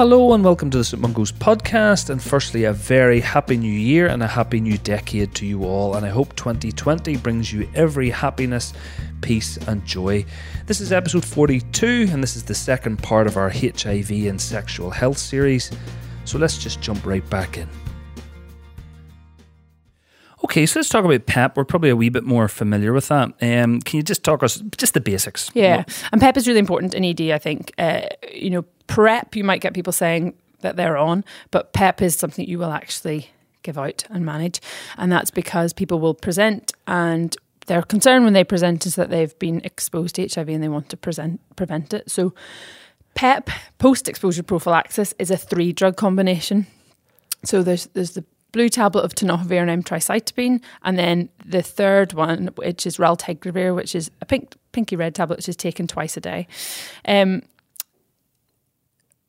Hello and welcome to the St Mungo's podcast. And firstly, a very happy new year and a happy new decade to you all. And I hope 2020 brings you every happiness, peace, and joy. This is episode 42, and this is the second part of our HIV and sexual health series. So let's just jump right back in. Okay, so let's talk about PEP. We're probably a wee bit more familiar with that. Um, can you just talk us just the basics? Yeah, and PEP is really important in ED. I think uh, you know PrEP. You might get people saying that they're on, but PEP is something you will actually give out and manage, and that's because people will present and their concern when they present is that they've been exposed to HIV and they want to present prevent it. So PEP, post exposure prophylaxis, is a three drug combination. So there's there's the blue tablet of tenofovir and emtricitabine, and then the third one, which is raltegravir, which is a pink pinky red tablet, which is taken twice a day. Um,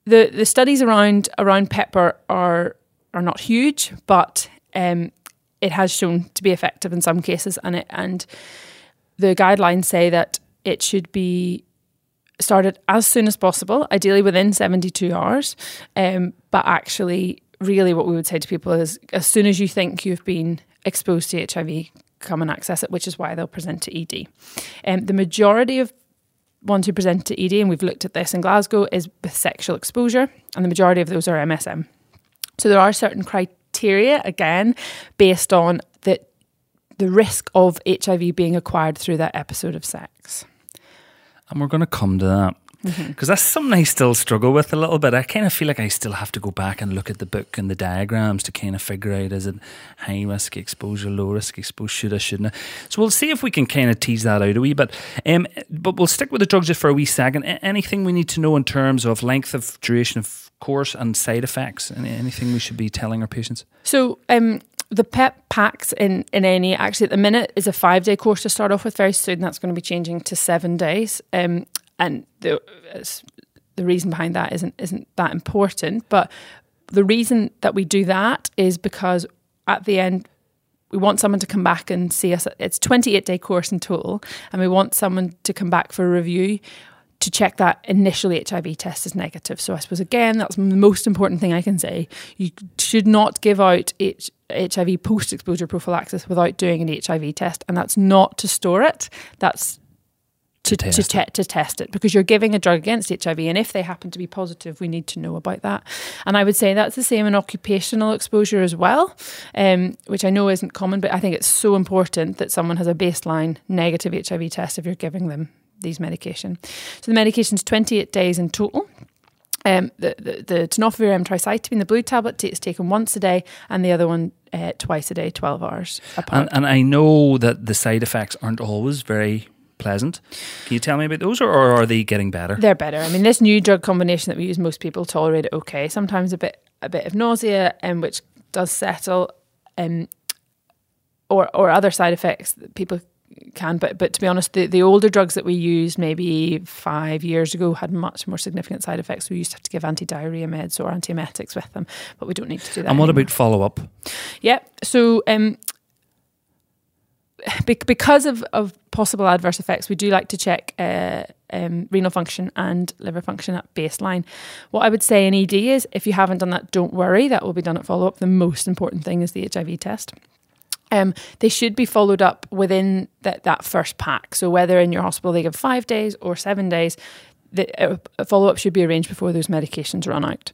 the the studies around around PEP are are, not huge, but um, it has shown to be effective in some cases, and it and the guidelines say that it should be started as soon as possible, ideally within 72 hours. Um, but actually, really, what we would say to people is as soon as you think you've been exposed to HIV, come and access it, which is why they'll present to ED. Um, the majority of ones who present to ED, and we've looked at this in Glasgow, is with sexual exposure, and the majority of those are MSM. So there are certain criteria, again, based on the, the risk of HIV being acquired through that episode of sex. And we're going to come to that because mm-hmm. that's something I still struggle with a little bit. I kind of feel like I still have to go back and look at the book and the diagrams to kind of figure out is it high risk exposure, low risk exposure, should I, shouldn't I? So we'll see if we can kind of tease that out a wee bit. Um, but we'll stick with the drugs just for a wee second. Anything we need to know in terms of length of duration of course and side effects? Anything we should be telling our patients? So, um, the PEP packs in, in ED actually at the minute is a five day course to start off with. Very soon that's going to be changing to seven days. Um, and the uh, the reason behind that isn't isn't that important. But the reason that we do that is because at the end we want someone to come back and see us. It's 28 day course in total, and we want someone to come back for a review to check that initial HIV test is negative. So I suppose again that's the most important thing I can say. You should not give out H- HIV post exposure prophylaxis without doing an HIV test, and that's not to store it. That's to, to, test, to, te- to, test it because you're giving a drug against HIV. And if they happen to be positive, we need to know about that. And I would say that's the same in occupational exposure as well, um, which I know isn't common, but I think it's so important that someone has a baseline negative HIV test if you're giving them these medication. So the medication's 28 days in total. Um, the, the, the tenofovir emtricitabine, the blue tablet, is taken once a day, and the other one uh, twice a day, 12 hours apart. And, and I know that the side effects aren't always very pleasant. Can you tell me about those, or, or are they getting better? They're better. I mean, this new drug combination that we use, most people tolerate it okay. Sometimes a bit a bit of nausea, um, which does settle, um, or or other side effects that people can. But but to be honest, the, the older drugs that we used maybe five years ago had much more significant side effects. We used to have to give anti diarrhea meds or antiemetics with them, but we don't need to do that. And what anymore. about follow up? Yeah. So um, because of, of possible adverse effects, we do like to check uh, um, renal function and liver function at baseline. What I would say in ED is if you haven't done that, don't worry, that will be done at follow up. The most important thing is the HIV test. Um, they should be followed up within that, that first pack. So, whether in your hospital they give five days or seven days, the uh, follow up should be arranged before those medications run out.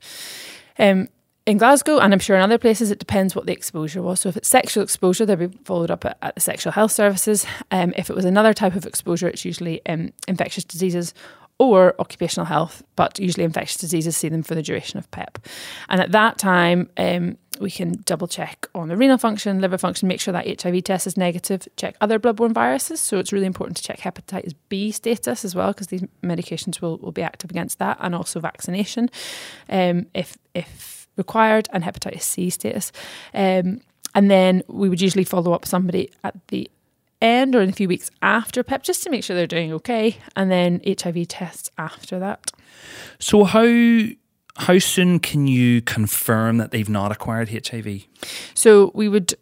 Um, in Glasgow, and I'm sure in other places, it depends what the exposure was. So, if it's sexual exposure, they'll be followed up at, at the sexual health services. Um, if it was another type of exposure, it's usually um, infectious diseases or occupational health, but usually infectious diseases see them for the duration of PEP. And at that time, um, we can double check on the renal function, liver function, make sure that HIV test is negative, check other bloodborne viruses. So it's really important to check hepatitis B status as well, because these medications will, will be active against that, and also vaccination. Um, if if required and hepatitis C status. Um, and then we would usually follow up somebody at the end or in a few weeks after PEP just to make sure they're doing okay. And then HIV tests after that. So, how. How soon can you confirm that they've not acquired HIV? So we would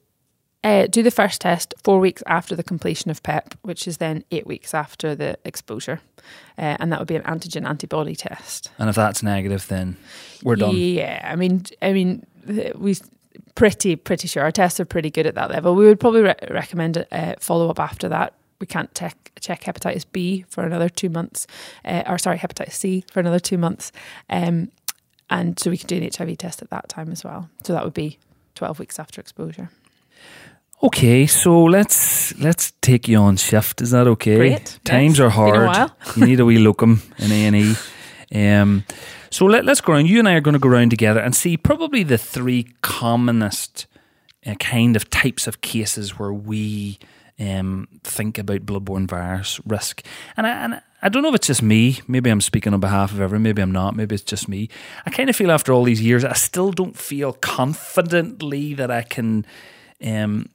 uh, do the first test four weeks after the completion of PEP, which is then eight weeks after the exposure. Uh, and that would be an antigen antibody test. And if that's negative, then we're done. Yeah, I mean, I mean, we pretty pretty sure our tests are pretty good at that level. We would probably re- recommend a uh, follow up after that. We can't check check hepatitis B for another two months, uh, or sorry, hepatitis C for another two months, um, and so we can do an HIV test at that time as well. So that would be twelve weeks after exposure. Okay, so let's let's take you on shift. Is that okay? Great. Times yes. are hard. you need a wee locum in A and E. Um, so let, us go around. You and I are going to go around together and see probably the three commonest uh, kind of types of cases where we um, think about bloodborne virus risk. And I, and I don't know if it's just me. Maybe I'm speaking on behalf of everyone. Maybe I'm not. Maybe it's just me. I kind of feel after all these years, I still don't feel confidently that I can. Um,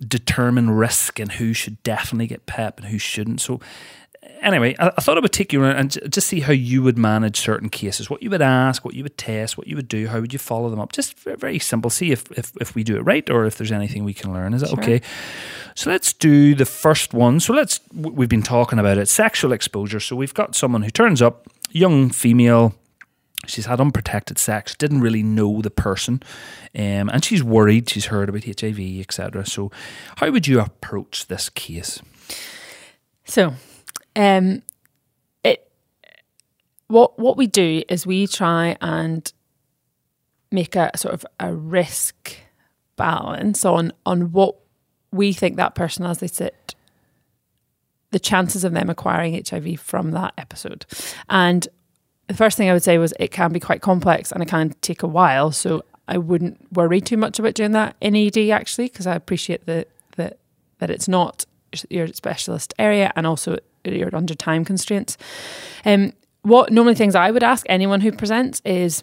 determine risk and who should definitely get PEP and who shouldn't. So, anyway, I, I, thought I would take you around and just see how you would manage certain cases, what you would ask, what you would test, what you would do, how would you follow them up. Just very, very simple. See if, if, if we do it right or if there's anything we can learn. Is that sure. okay? So let's do the first one. So let's, we've been talking about it sexual exposure. So we've got someone who turns up, young female, She's had unprotected sex, didn't really know the person, um, and she's worried. She's heard about HIV, etc. So, how would you approach this case? So, um, it what what we do is we try and make a sort of a risk balance on on what we think that person as they sit the chances of them acquiring HIV from that episode. And the first thing I would say was it can be quite complex and it can take a while. So I wouldn't worry too much about doing that in ED actually, because I appreciate that that that it's not your specialist area and also you're under time constraints. Um, what normally things I would ask anyone who presents is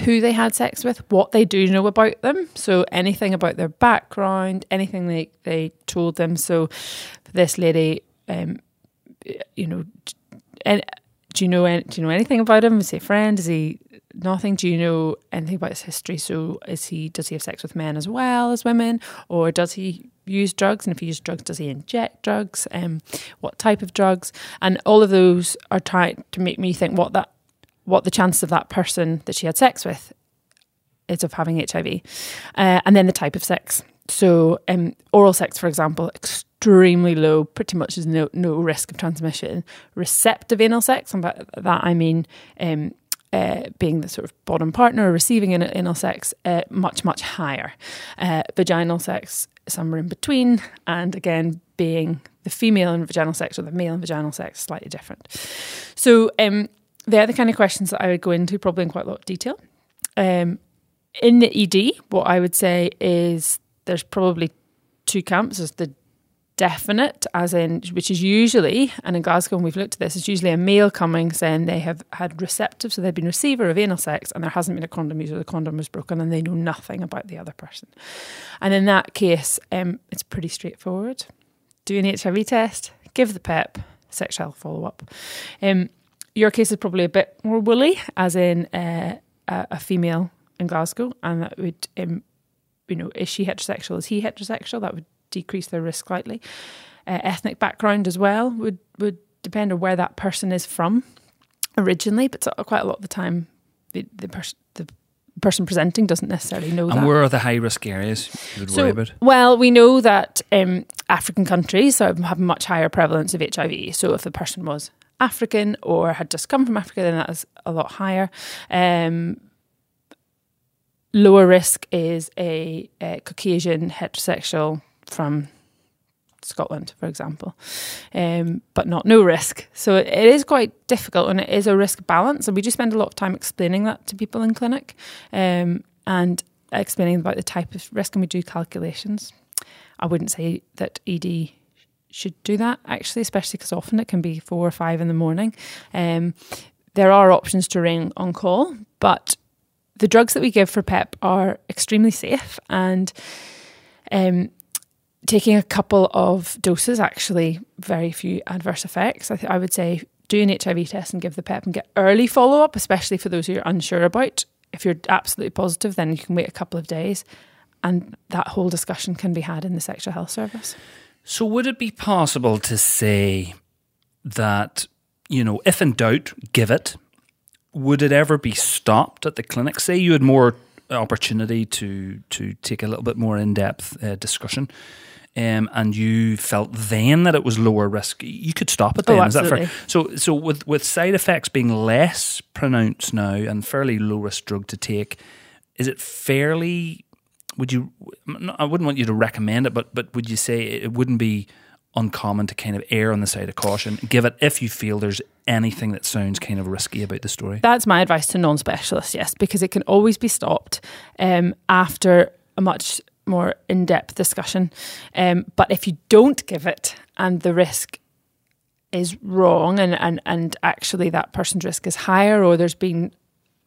who they had sex with, what they do know about them. So anything about their background, anything they, they told them. So this lady, um, you know, and do you know any, do you know anything about him? Is he a friend? Is he nothing? Do you know anything about his history? So is he does he have sex with men as well as women, or does he use drugs? And if he uses drugs, does he inject drugs? Um, what type of drugs? And all of those are trying to make me think what that what the chances of that person that she had sex with is of having HIV, uh, and then the type of sex. So um, oral sex, for example, extremely low, pretty much is no, no risk of transmission. Receptive anal sex, and by that I mean um, uh, being the sort of bottom partner receiving anal sex, uh, much, much higher. Uh, vaginal sex, somewhere in between, and again, being the female in vaginal sex or the male in vaginal sex, slightly different. So um, they're the kind of questions that I would go into probably in quite a lot of detail. Um, in the ED, what I would say is there's probably two camps. There's the definite, as in, which is usually, and in Glasgow, when we've looked at this, it's usually a male coming saying they have had receptive, so they've been receiver of anal sex and there hasn't been a condom used or the condom was broken and they know nothing about the other person. And in that case, um, it's pretty straightforward. Do an HIV test, give the PEP, sexual follow up. Um, your case is probably a bit more woolly, as in uh, a, a, female in Glasgow, and that would, um, you know, is she heterosexual? Is he heterosexual? That would decrease their risk slightly. Uh, ethnic background as well would would depend on where that person is from originally, but quite a lot of the time, the the person the person presenting doesn't necessarily know and that. where are the high risk areas you would so, worry about? Well, we know that um, African countries have much higher prevalence of HIV. So if the person was African or had just come from Africa, then that is a lot higher. Um, lower risk is a, a Caucasian heterosexual from Scotland, for example, um, but not no risk. So it, is quite difficult and it is a risk balance. And we just spend a lot of time explaining that to people in clinic um, and explaining about the type of risk and we do calculations. I wouldn't say that ED should do that actually, especially because often it can be four or five in the morning. Um, there are options to ring on call, but the drugs that we give for PEP are extremely safe and um, taking a couple of doses, actually, very few adverse effects. I, th- I would say do an HIV test and give the PEP and get early follow up, especially for those who are unsure about. If you're absolutely positive, then you can wait a couple of days. and that whole discussion can be had in the sexual health service. So, would it be possible to say that, you know, if in doubt, give it? Would it ever be stopped at the clinic? Say you had more opportunity to to take a little bit more in depth uh, discussion. Um, and you felt then that it was lower risk, you could stop it then. Oh, Is that fair? So, so with with side effects being less pronounced now and fairly low risk drug to take, is it fairly? Would you? I wouldn't want you to recommend it, but but would you say it wouldn't be uncommon to kind of err on the side of caution? Give it if you feel there's anything that sounds kind of risky about the story. That's my advice to non specialists, yes, because it can always be stopped um, after a much more in depth discussion. Um, but if you don't give it and the risk is wrong and, and, and actually that person's risk is higher or there's been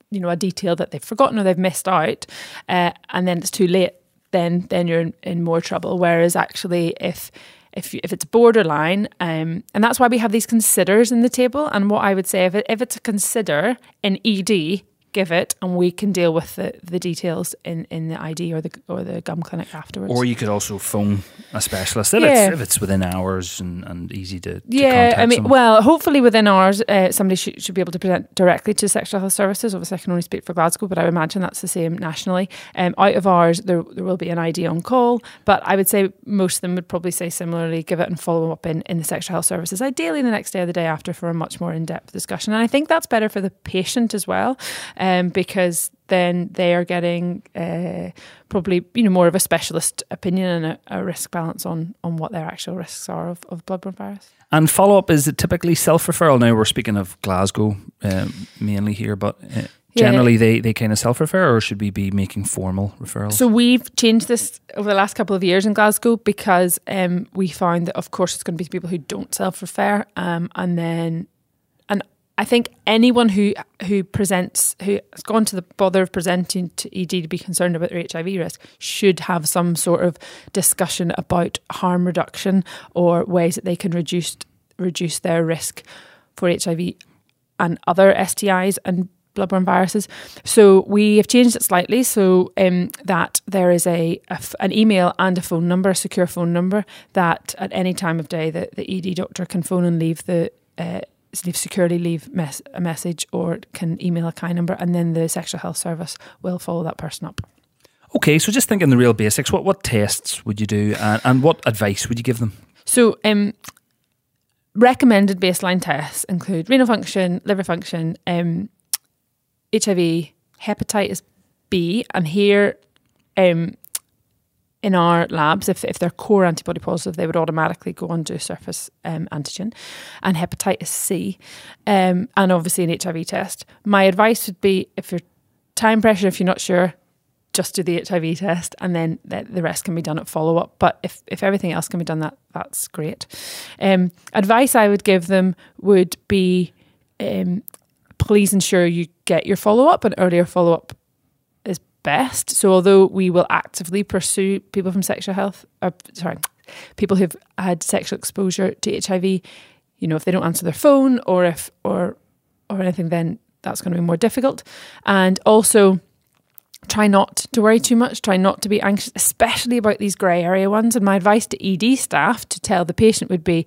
you know a detail that they've forgotten or they've missed out uh, and then it's too late then then you're in, in more trouble whereas actually if if, you, if it's borderline um, and that's why we have these considers in the table and what I would say if, it, if it's a consider in ED give it and we can deal with the, the details in, in the ID or the or the GUM clinic afterwards Or you could also phone a specialist if, Yeah. it's, if it's within hours and, and easy to, to Yeah, contact I mean, someone. well, hopefully within hours, uh, somebody should, should be able to present directly to sexual health services. Obviously, I can only speak for Glasgow, but I imagine that's the same nationally. Um, out of hours, there there will be an ID on call, but I would say most of them would probably say similarly, give it and follow up in, in the sexual health services, ideally the next day or the day after for a much more in depth discussion. And I think that's better for the patient as well, um, because then they are getting uh, probably you know more of a specialist opinion and a, a risk balance on on what their actual risks are of, of bloodborne virus. And follow up is it typically self referral? Now we're speaking of Glasgow um, mainly here, but uh, Yeah. generally they, they kind of self refer, or should we be making formal referrals? So we've changed this over the last couple of years in Glasgow because um, we found that, of course, it's going to be people who don't self-refer, um, and then, and I think anyone who who presents who has gone to the bother of presenting to ED to be concerned about their HIV risk should have some sort of discussion about harm reduction or ways that they can reduce reduce their risk for HIV and other STIs and bloodborne viruses. So we have changed it slightly so um, that there is a, a f- an email and a phone number, a secure phone number that at any time of day the, the ED doctor can phone and leave the uh, securely leave mes- a message or can email a kind number and then the sexual health service will follow that person up. okay, so just thinking the real basics. What what tests would you do, and, and what advice would you give them? So, um, recommended baseline tests include renal function, liver function, um, HIV, hepatitis B, and here, um, in our labs, if, if they're core antibody positive, they would automatically go on to surface um, antigen, and hepatitis C, um, and obviously an HIV test. My advice would be if you're time pressure, if you're not sure, just do the HIV test, and then the, rest can be done at follow up. But if, if everything else can be done, that that's great. Um, advice I would give them would be, um, please ensure you get your follow up, and earlier follow up best. So although we will actively pursue people from sexual health, uh, sorry, people who've had sexual exposure to HIV, you know, if they don't answer their phone or if or or anything, then that's going to be more difficult. And also try not to worry too much, try not to be anxious, especially about these grey area ones. And my advice to ED staff to tell the patient would be,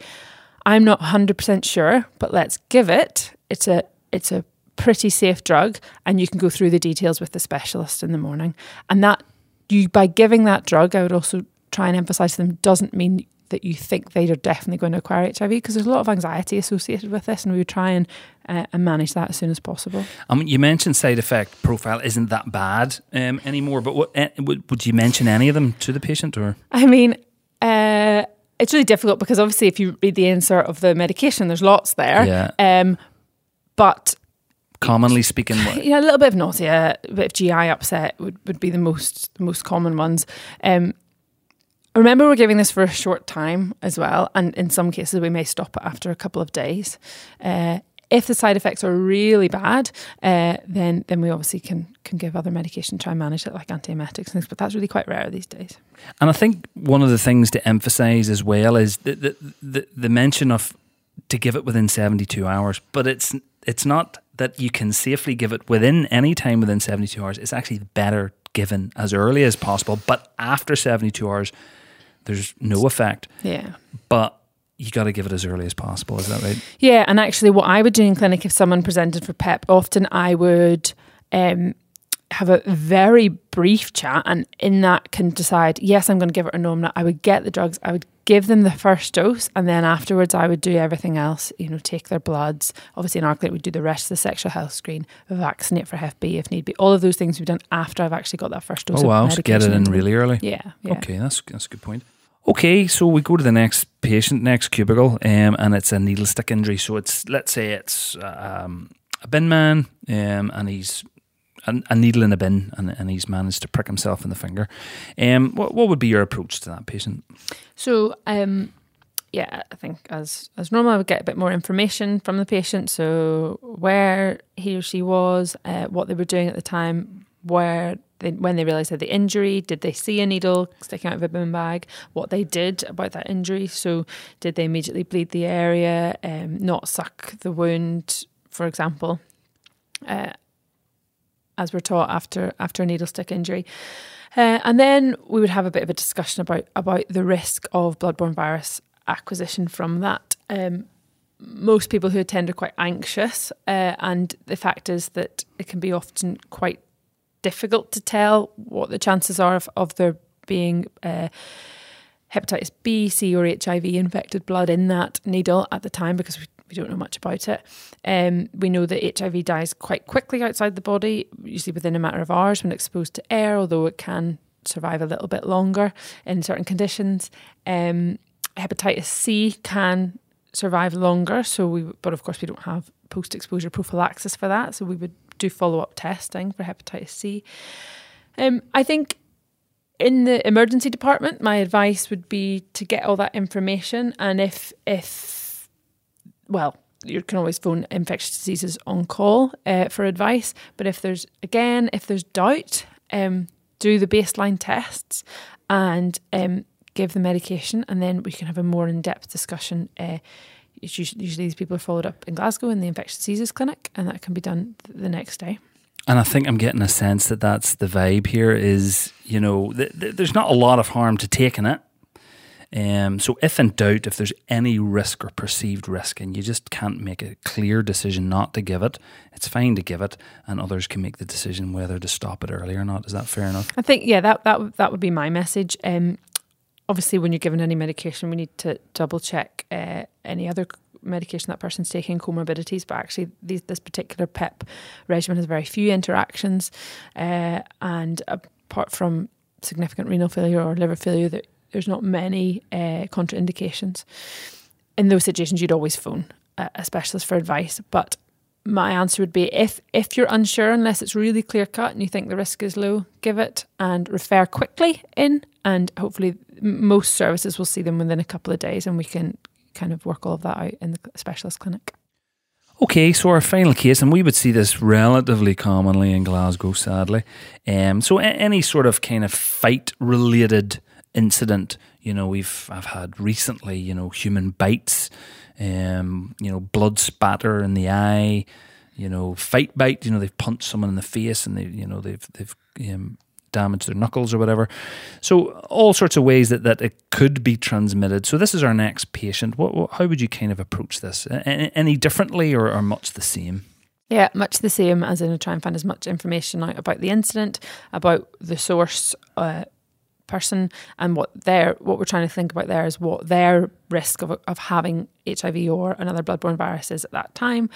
I'm not 100% sure, but let's give it. It's a it's a pretty safe drug and you can go through the details with the specialist in the morning. And that you by giving that drug, I would also try and emphasize to them doesn't mean that you think they are definitely going to acquire HIV because there's a lot of anxiety associated with this and we would try and uh, and manage that as soon as possible. I mean, you mentioned side effect profile isn't that bad um, anymore, but what, would, would you mention any of them to the patient or? I mean, uh, it's really difficult because obviously, if you read the insert of the medication, there's lots there. Yeah. Um, but Commonly speaking, what, yeah, a little bit of nausea, a bit of GI upset would, would be the most the most common ones. Um, remember, we're giving this for a short time as well, and in some cases, we may stop it after a couple of days. Uh, if the side effects are really bad, uh, then then we obviously can can give other medication, to try and manage it like antiemetics and things. But that's really quite rare these days. And I think one of the things to emphasize as well is the, the, the, the mention of to give it within 72 hours, but it's it's not that you can safely give it within any time within 72 hours. It's actually better given as early as possible, but after 72 hours, there's no effect. Yeah. But you got to give it as early as possible. Is that right? Yeah, and actually, what I would do in clinic if someone presented for PEP, often I would um, have a very brief chat, and in that can decide, yes, I'm going to give it or no, I'm not. I would get the drugs, I would give them the first dose, and then afterwards, I would do everything else. You know, take their bloods. Obviously, in our clinic, we do the rest of the sexual health screen, vaccinate for Hep B if need be. All of those things we've done after I've actually got that first dose. Oh wow, so get it in really early. Yeah, yeah. Okay, that's that's a good point. Okay, so we go to the next patient, next cubicle, um, and it's a needle stick injury. So it's let's say it's um, a bin man, um, and he's a, needle in a bin, and, and he's managed to prick himself in the finger. Um, what what would be your approach to that patient? So, um, yeah, I think as as normal, I would get a bit more information from the patient. So, where he or she was, uh, what they were doing at the time, where they, when they realised they had the injury, did they see a needle sticking out of a bin bag? What they did about that injury. So, did they immediately bleed the area, um, not suck the wound, for example? Uh, as we're taught after after a needle stick injury. Uh, and then we would have a bit of a discussion about about the risk of bloodborne virus acquisition from that. Um, most people who attend are quite anxious, uh, and the fact is that it can be often quite difficult to tell what the chances are of, of there being uh, hepatitis B, C, or HIV infected blood in that needle at the time because we, we don't know much about it. Um, we know that HIV dies quite quickly outside the body, usually within a matter of hours when exposed to air, although it can survive a little bit longer in certain conditions. Um, hepatitis C can survive longer, so we but of course we don't have post exposure prophylaxis for that, so we would do follow up testing for hepatitis C. Um, I think in the emergency department, my advice would be to get all that information, and if if well, you can always phone infectious diseases on call uh, for advice. But if there's again, if there's doubt, um, do the baseline tests and um, give the medication, and then we can have a more in depth discussion. Uh, usually, usually these people are followed up in Glasgow in the infectious diseases clinic, and that can be done th- the next day. And I think I'm getting a sense that that's the vibe here. Is you know, th- th- there's not a lot of harm to taking it. Um, so if in doubt, if there's any risk or perceived risk, and you just can't make a clear decision not to give it, it's fine to give it, and others can make the decision whether to stop it early or not. Is that fair enough? I think yeah, that that that would be my message. Um, obviously, when you're given any medication, we need to double check uh, any other medication that person's taking, comorbidities. But actually, these, this particular PEP regimen has very few interactions, uh, and apart from significant renal failure or liver failure, that there's not many uh, contraindications. In those situations, you'd always phone a, specialist for advice, but my answer would be if if you're unsure unless it's really clear cut and you think the risk is low give it and refer quickly in and hopefully most services will see them within a couple of days and we can kind of work all of that out in the specialist clinic Okay, so our final case, and we would see this relatively commonly in Glasgow, sadly. Um, so a- any sort of kind of fight-related incident, you know, we've I've had recently, you know, human bites, um, you know, blood spatter in the eye, you know, fight bite. You know, they've punched someone in the face, and they, you know, they've they've um, damaged their knuckles or whatever. So all sorts of ways that, that it could be transmitted. So this is our next patient. What, what how would you kind of approach this? Any differently or, or much the same? Yeah, much the same as in a try and find as much information out about the incident, about the source uh, person, and what their what we're trying to think about there is what their risk of, of having HIV or another bloodborne virus is at that time,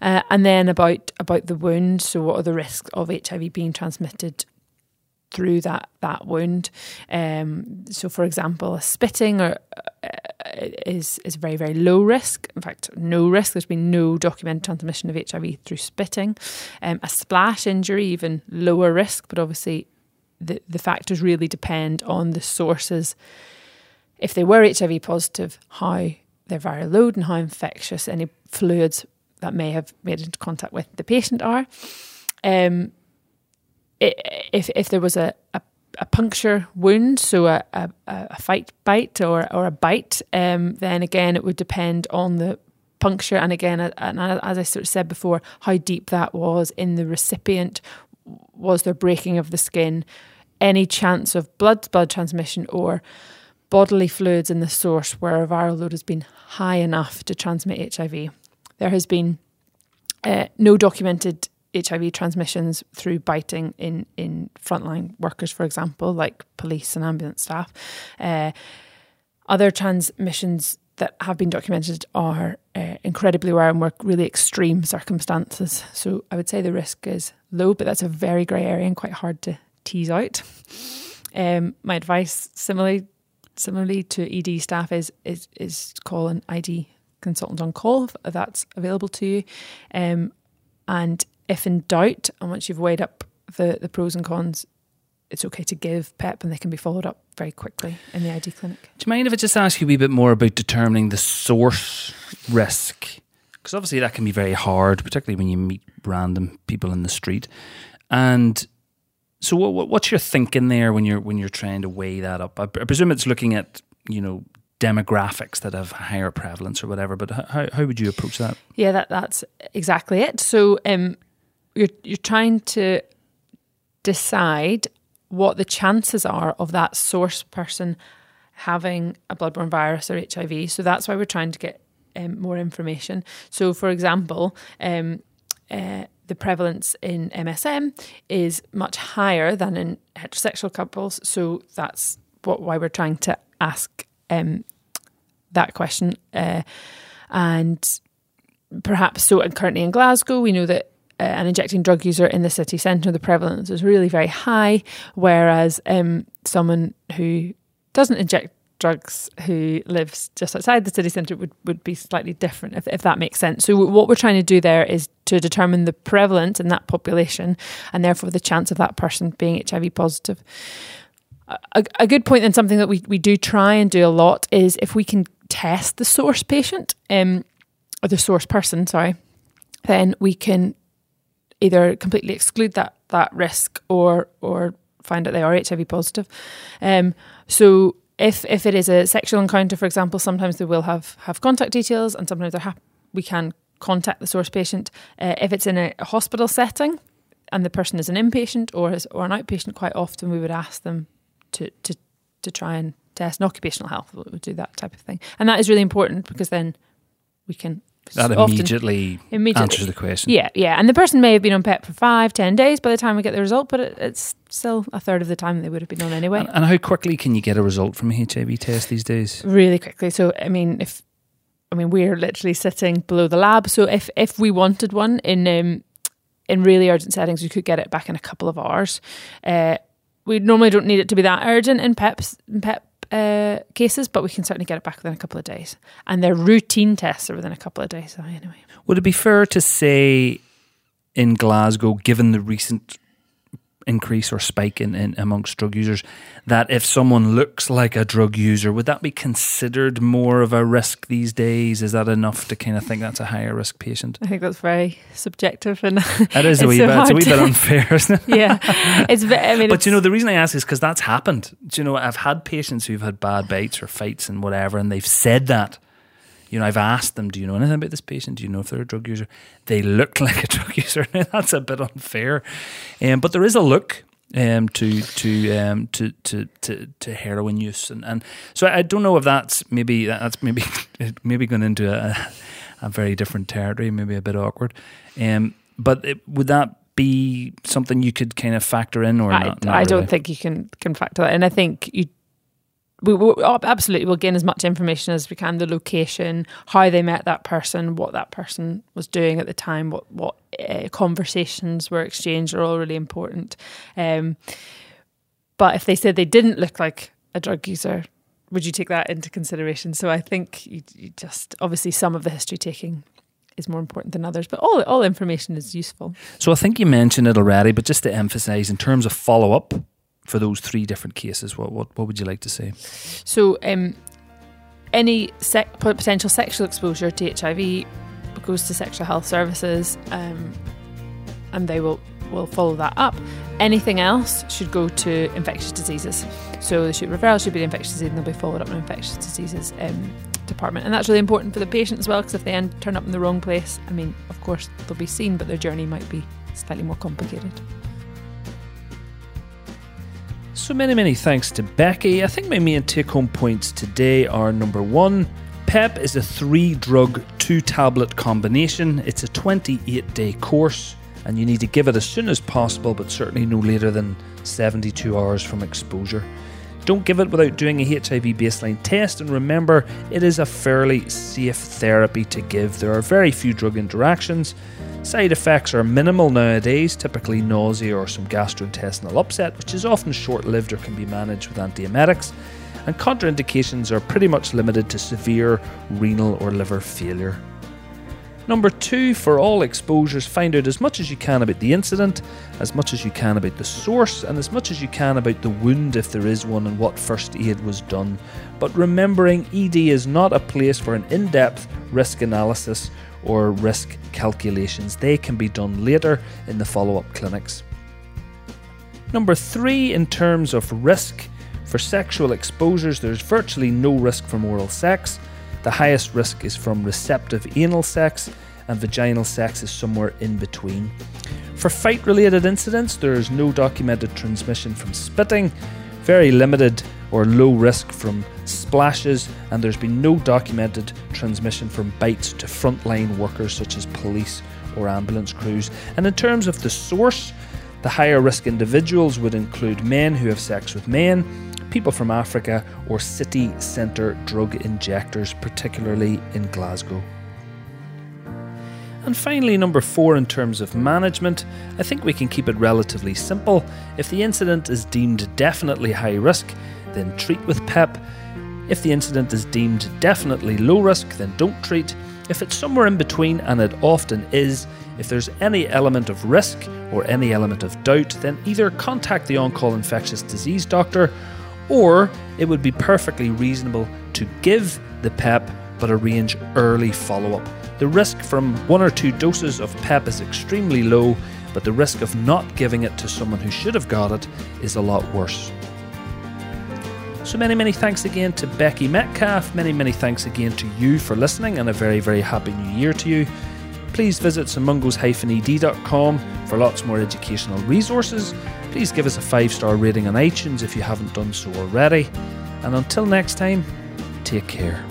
uh, and then about about the wound. So, what are the risks of HIV being transmitted through that that wound. Um, so, for example, a spitting or uh, is is very very low risk. In fact, no risk. There's been no documented transmission of HIV through spitting. Um, a splash injury, even lower risk, but obviously the the factors really depend on the sources. If they were HIV positive, how their viral load and how infectious any fluids that may have made into contact with the patient are. Um, if if there was a, a, a puncture wound, so a, a, a fight bite or, or a bite, um, then again it would depend on the puncture and again and as I sort of said before, how deep that was in the recipient, was there breaking of the skin, any chance of blood blood transmission or bodily fluids in the source where a viral load has been high enough to transmit HIV. There has been uh, no documented HIV transmissions through biting in, in frontline workers, for example, like police and ambulance staff. Uh, other transmissions that have been documented are uh, incredibly rare and work really extreme circumstances. So I would say the risk is low, but that's a very grey area and quite hard to tease out. Um, my advice, similarly, similarly to ED staff, is is is call an ID consultant on call if that's available to you. Um, and if in doubt, and once you've weighed up the, the pros and cons, it's okay to give PEP and they can be followed up very quickly in the ID clinic. Do you mind if I just ask you a wee bit more about determining the source risk? Because obviously that can be very hard, particularly when you meet random people in the street. And so, what, what's your thinking there when you're when you're trying to weigh that up? I presume it's looking at you know demographics that have higher prevalence or whatever. But how how would you approach that? Yeah, that that's exactly it. So, um, you're you're trying to decide what the chances are of that source person having a bloodborne virus or HIV. So that's why we're trying to get um, more information. So, for example, um, uh, the prevalence in MSM is much higher than in heterosexual couples. So that's what why we're trying to ask um, that question. Uh, and perhaps so. And currently in Glasgow, we know that uh, an injecting drug user in the city centre, the prevalence is really very high, whereas um, someone who doesn't inject drugs who lives just outside the city centre would, would be slightly different, if, if that makes sense. So, what we're trying to do there is to determine the prevalence in that population and therefore the chance of that person being HIV positive. A, a good point and something that we, we do try and do a lot is if we can test the source patient, um, or the source person, sorry, then we can either completely exclude that that risk or or find that they are HIV positive. Um, so if if it is a sexual encounter, for example, sometimes they will have have contact details, and sometimes they're we can contact the source patient. Uh, if it's in a, hospital setting and the person is an inpatient or is, or an outpatient, quite often we would ask them to to to try and test. And occupational health we would do that type of thing, and that is really important because then we can that immediately, immediately, answers the question. Yeah, yeah. And the person may have been on PEP for five, ten days by the time we get the result, but it, it's still a third of the time they would have been on anyway. And, and, how quickly can you get a result from a HIV test these days? Really quickly. So, I mean, if I mean we're literally sitting below the lab, so if if we wanted one in um, in really urgent settings, we could get it back in a couple of hours. Uh, we normally don't need it to be that urgent in PEPs in PEP uh, cases, but we can certainly get it back within a couple of days. And their routine tests are within a couple of days. Anyway, would it be fair to say in Glasgow, given the recent increase or spike in, in amongst drug users that if someone looks like a drug user would that be considered more of a risk these days? Is that enough to kind of think that's a higher risk patient? I think that's very subjective and it is a wee so bit. It's a wee bit unfair isn't it? Yeah. It's I mean but you know the reason i ask is because that's happened. Do you know i've had patients who've had bad bites or fights and whatever and they've said that you know, I've asked them, do you know anything about this patient? Do you know if they're a drug user? They look like a drug user. That's a bit unfair. Um, but there is a look um, to to um, to to to to heroin use, and, and so I don't know if that's maybe that's maybe maybe going into a, a very different territory, maybe a bit awkward. Um, but it, would that be something you could kind of factor in, or I, not, not I really? don't think you can can factor that, and I think you we will absolutely will gain as much information as we can the location how they met that person what that person was doing at the time what what uh, conversations were exchanged are all really important um, but if they said they didn't look like a drug user would you take that into consideration so i think you, you just obviously some of the history taking is more important than others, but all all information is useful. So I think you mentioned it already, but just to emphasise, in terms of follow up, for those three different cases, what what, what would you like to say? So, um, any potential sexual exposure to HIV goes to sexual health services, um, and they will will follow that up. Anything else should go to infectious diseases. So the referral should be infectious disease, and they'll be followed up in infectious diseases um, department, and that's really important for the patient as well. Because if they end, turn up in the wrong place, I mean, of course they'll be seen, but their journey might be slightly more complicated. So many, many thanks to Becky. I think my main take home points today are number one, PEP is a three drug, two tablet combination. It's a 28 day course, and you need to give it as soon as possible, but certainly no later than 72 hours from exposure. Don't give it without doing a HIV baseline test, and remember, it is a fairly safe therapy to give. There are very few drug interactions. Side effects are minimal nowadays, typically nausea or some gastrointestinal upset, which is often short lived or can be managed with antiemetics. And contraindications are pretty much limited to severe renal or liver failure. Number two, for all exposures, find out as much as you can about the incident, as much as you can about the source, and as much as you can about the wound if there is one and what first aid was done. But remembering ED is not a place for an in depth risk analysis or risk calculations. They can be done later in the follow up clinics. Number three, in terms of risk, for sexual exposures, there's virtually no risk from oral sex. The highest risk is from receptive anal sex, and vaginal sex is somewhere in between. For fight related incidents, there is no documented transmission from spitting, very limited or low risk from splashes, and there's been no documented transmission from bites to frontline workers such as police or ambulance crews. And in terms of the source, the higher risk individuals would include men who have sex with men, people from Africa, or city centre drug injectors, particularly in Glasgow. And finally, number four, in terms of management, I think we can keep it relatively simple. If the incident is deemed definitely high risk, then treat with PEP. If the incident is deemed definitely low risk, then don't treat. If it's somewhere in between, and it often is, if there's any element of risk or any element of doubt, then either contact the on call infectious disease doctor or it would be perfectly reasonable to give the PEP but arrange early follow up. The risk from one or two doses of PEP is extremely low, but the risk of not giving it to someone who should have got it is a lot worse. So many, many thanks again to Becky Metcalf. Many, many thanks again to you for listening, and a very, very happy new year to you. Please visit simungos-ed.com for lots more educational resources. Please give us a five star rating on iTunes if you haven't done so already. And until next time, take care.